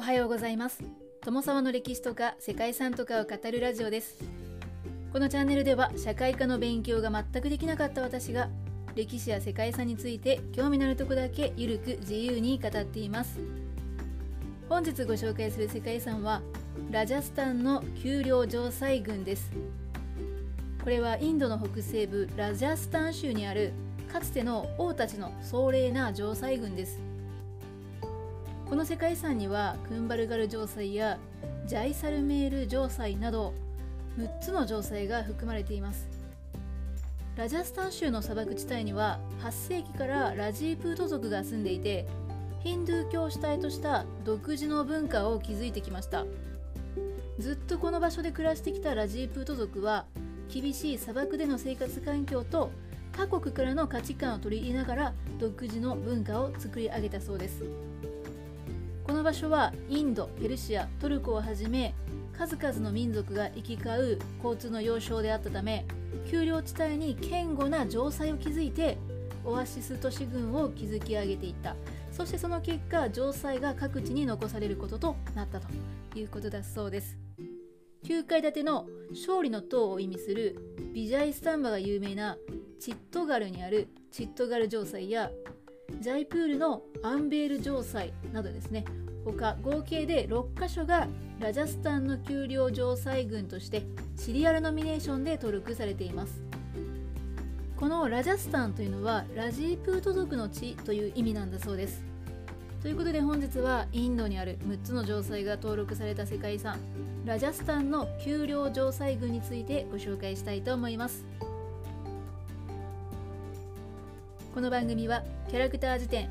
おはようございます。友沢の歴史とか世界遺産とかを語るラジオです。このチャンネルでは社会科の勉強が全くできなかった私が歴史や世界遺産について興味のあるとこだけゆるく自由に語っています。本日ご紹介する世界遺産はラジャスタンの丘陵城塞群です。これはインドの北西部ラジャスタン州にあるかつての王たちの壮麗な城塞群です。この世界遺産にはクンバルガル城塞やジャイサルメール城塞など6つの城塞が含まれています。ラジャスタン州の砂漠地帯には8世紀からラジープート族が住んでいてヒンドゥー教主体とした独自の文化を築いてきました。ずっとこの場所で暮らしてきたラジープート族は厳しい砂漠での生活環境と他国からの価値観を取り入れながら独自の文化を作り上げたそうです。の場所はインドペルシアトルコをはじめ数々の民族が行き交う交通の要衝であったため丘陵地帯に堅固な城塞を築いてオアシス都市群を築き上げていった。そしてその結果城塞が各地に残されることとなったということだそうです。9階建ての勝利の塔を意味するビジャイスタンバが有名なチットガルにあるチットガル城塞やジャイプールのアンベール城塞などですね。他合計で6カ所がラジャスタンの丘陵城塞群としてシリアルノミネーションで登録されています。このラジャスタンというのはラジープート族の地という意味なんだそうです。ということで本日はインドにある6つの城塞が登録された世界遺産ラジャスタンの丘陵城塞群についてご紹介したいと思います。この番組はキャラクター辞典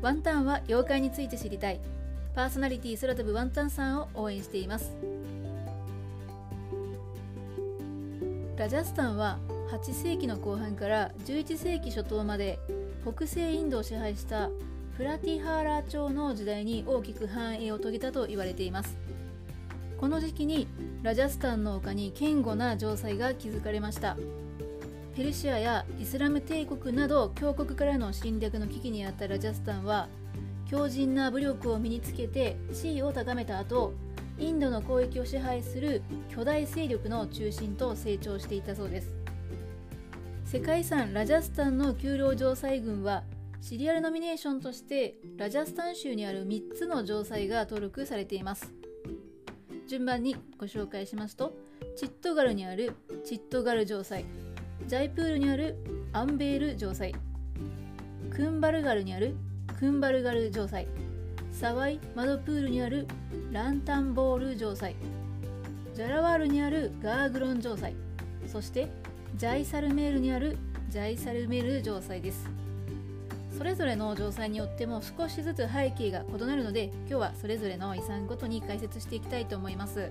ワンタンは妖怪について知りたいパーソナリティ空飛ぶワンタンさんを応援しています。ラジャスタンは8世紀の後半から11世紀初頭まで北西インドを支配したプラティハーラー朝の時代に大きく繁栄を遂げたと言われています。この時期にラジャスタンの丘に堅固な城塞が築かれました。ペルシアやイスラム帝国など強国からの侵略の危機にあったラジャスタンは強靭な武力を身につけて地位を高めた後インドの広域を支配する巨大勢力の中心と成長していたそうです。世界遺産ラジャスタンの丘陵城塞群はシリアルノミネーションとしてラジャスタン州にある3つの城塞が登録されています。順番にご紹介しますとチットガルにあるチットガル城塞。ジャイプールにあるアンベール城塞。クンバルガルにあるクンバルガル城塞。サワイ・マドプールにあるランタンボール城塞。ジャラワールにあるガーグロン城塞。そしてジャイサルメールにあるジャイサルメール城塞です。それぞれの城塞によっても少しずつ背景が異なるので今日はそれぞれの遺産ごとに解説していきたいと思います。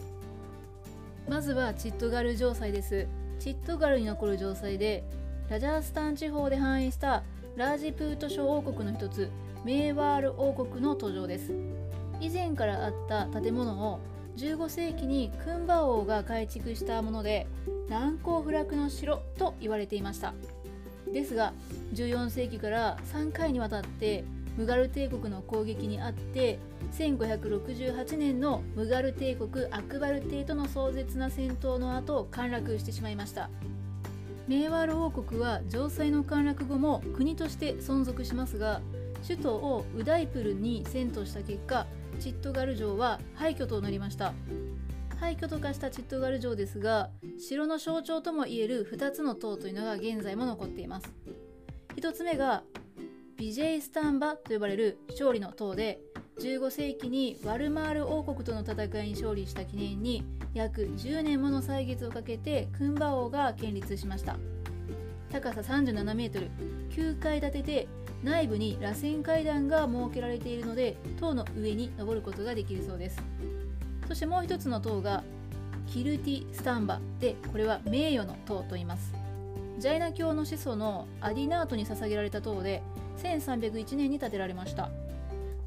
まずはチットガル城塞です。チットガルに残る城塞でラジャースタン地方で繁栄したラージプート諸王国の一つメーワール王国の登場です。以前からあった建物を15世紀にクンバ王が改築したもので難攻不落の城と言われていました。ですが14世紀から3回にわたってムガル帝国の攻撃にあって1568年のムガル帝国アクバル帝との壮絶な戦闘の後陥落してしまいました。メーワール王国は城塞の陥落後も国として存続しますが首都をウダイプルに遷都した結果チットガル城は廃墟となりました。廃墟と化したチットガル城ですが城の象徴ともいえる2つの塔というのが現在も残っています。1つ目がビジェイスタンバと呼ばれる勝利の塔で15世紀にワルマール王国との戦いに勝利した記念に約10年もの歳月をかけてクンバ王が建立しました。高さ37メートル9階建てで内部に螺旋階段が設けられているので塔の上に登ることができるそうです。そしてもう一つの塔がキルティ・スタンバでこれは名誉の塔と言います。ジャイナ教の始祖のアディナートに捧げられた塔で1301年に建てられました。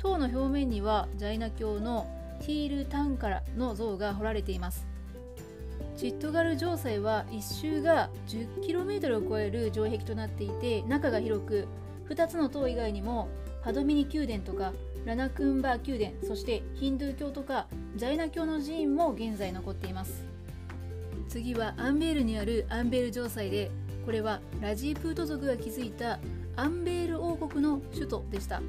塔の表面にはジャイナ教のティール・タンカラの像が彫られています。チットガル城塞は一周が 10km を超える城壁となっていて中が広く2つの塔以外にもパドミニ宮殿とかラナクンバー宮殿そしてヒンドゥー教とかジャイナ教の寺院も現在残っています。次はアンベールにあるアンベール城塞でこれはラジープート族が築いたアンベール王国の首都でした。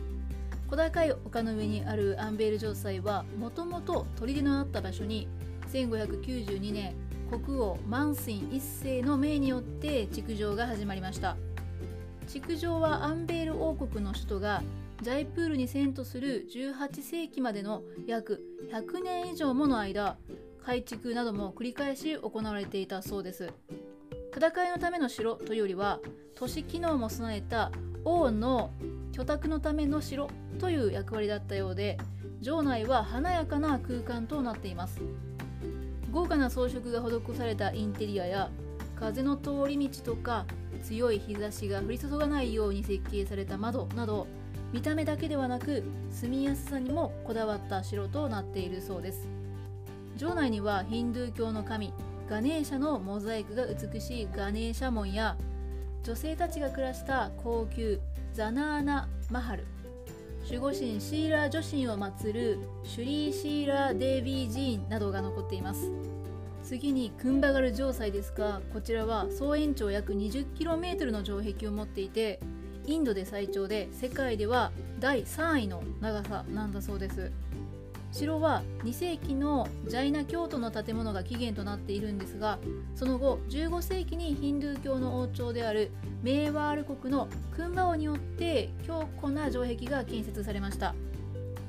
小高い丘の上にあるアンベール城塞はもともと砦のあった場所に1592年国王マンスイン1世の命によって築城が始まりました。築城はアンベール王国の首都がジャイプールに遷都する18世紀までの約100年以上もの間改築なども繰り返し行われていたそうです。戦いのための城というよりは都市機能も備えた王の居宅のための城という役割だったようで城内は華やかな空間となっています。豪華な装飾が施されたインテリアや風の通り道とか強い日差しが降り注がないように設計された窓など見た目だけではなく住みやすさにもこだわった城となっているそうです。城内にはヒンドゥー教の神ガネーシャのモザイクが美しいガネーシャ門や女性たちが暮らした高級ザナーナ・マハル。守護神シーラー女神を祀るシュリーシーラー・デービー寺院などが残っています。次にクンバガル城塞ですがこちらは総延長約 20km の城壁を持っていてインドで最長で世界では第3位の長さなんだそうです。城は2世紀のジャイナ教徒の建物が起源となっているんですがその後15世紀にヒンドゥー教の王朝であるメーワール国のクンバ王によって強固な城壁が建設されました。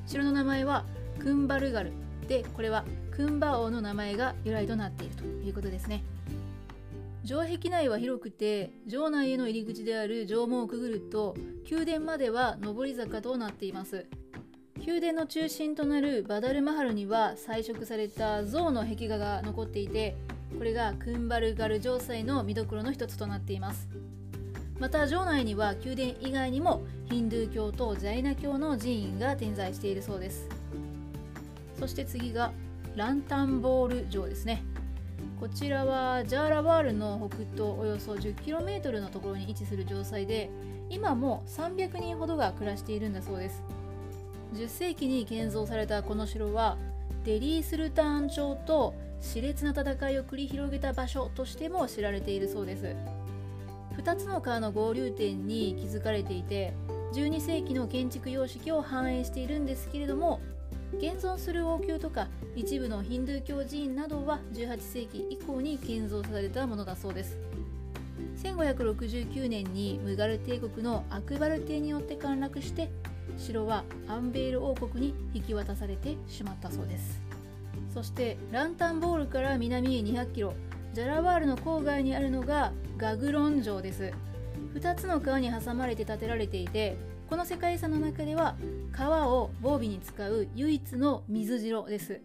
城の名前はクンバルガルでこれはクンバ王の名前が由来となっているということですね。城壁内は広くて城内への入り口である城門をくぐると宮殿までは上り坂となっています。宮殿の中心となるバダルマハルには彩色された象の壁画が残っていてこれがクンバルガル城塞の見どころの一つとなっています。また城内には宮殿以外にもヒンドゥー教とジャイナ教の寺院が点在しているそうです。そして次がランタンボール城ですね。こちらはジャーラワールの北東およそ 10km のところに位置する城塞で今も300人ほどが暮らしているんだそうです。10世紀に建造されたこの城はデリー・スルターン朝と熾烈な戦いを繰り広げた場所としても知られているそうです。2つの川の合流点に築かれていて12世紀の建築様式を反映しているんですけれども現存する王宮とか一部のヒンドゥー教寺院などは18世紀以降に建造されたものだそうです。1569年にムガル帝国のアクバル帝によって陥落して城はアンベール王国に引き渡されてしまったそうです。そしてランタンボールから南へ200キロ。ジャラワールの郊外にあるのがガグロン城です。2つの川に挟まれて建てられていてこの世界遺産の中では川を防備に使う唯一の水城です。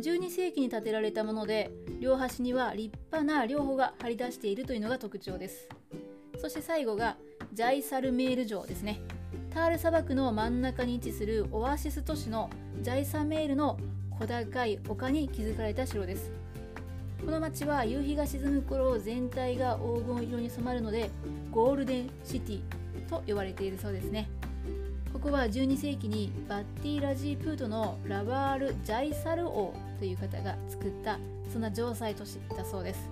12世紀に建てられたもので両端には立派な両方が張り出しているというのが特徴です。そして最後がジャイサルメール城ですね。タール砂漠の真ん中に位置するオアシス都市のジャイサメールの小高い丘に築かれた城です。この町は夕日が沈む頃全体が黄金色に染まるのでゴールデンシティと呼ばれているそうですね。ここは12世紀にバッティ・ラジープートのラバール・ジャイサル王という方が作ったそんな城塞都市だそうです。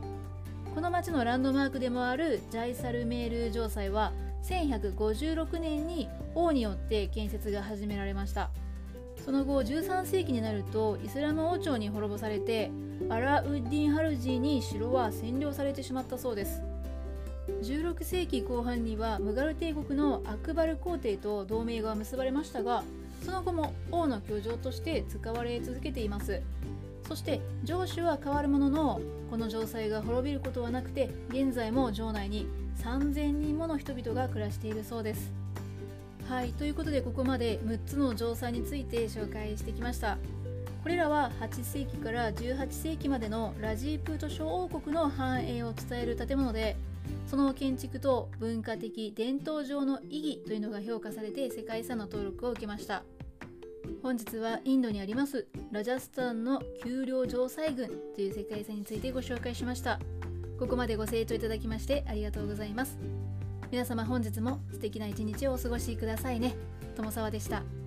この町のランドマークでもあるジャイサルメール城塞は1156年に王によって建設が始められました。その後13世紀になるとイスラム王朝に滅ぼされてアラウッディン・ハルジーに城は占領されてしまったそうです。16世紀後半にはムガル帝国のアクバル皇帝と同盟が結ばれましたがその後も王の居城として使われ続けています。そして城主は変わるもののこの城塞が滅びることはなくて現在も城内に3000人もの人々が暮らしているそうです。はいということでここまで6つの城塞について紹介してきました。これらは8世紀から18世紀までのラジープート小王国の繁栄を伝える建物でその建築と文化的伝統上の意義というのが評価されて世界遺産の登録を受けました。本日はインドにありますラジャスタンの丘陵城塞群という世界遺産についてご紹介しました。ここまでご清聴いただきましてありがとうございます。皆様本日も素敵な一日をお過ごしくださいね。友沢でした。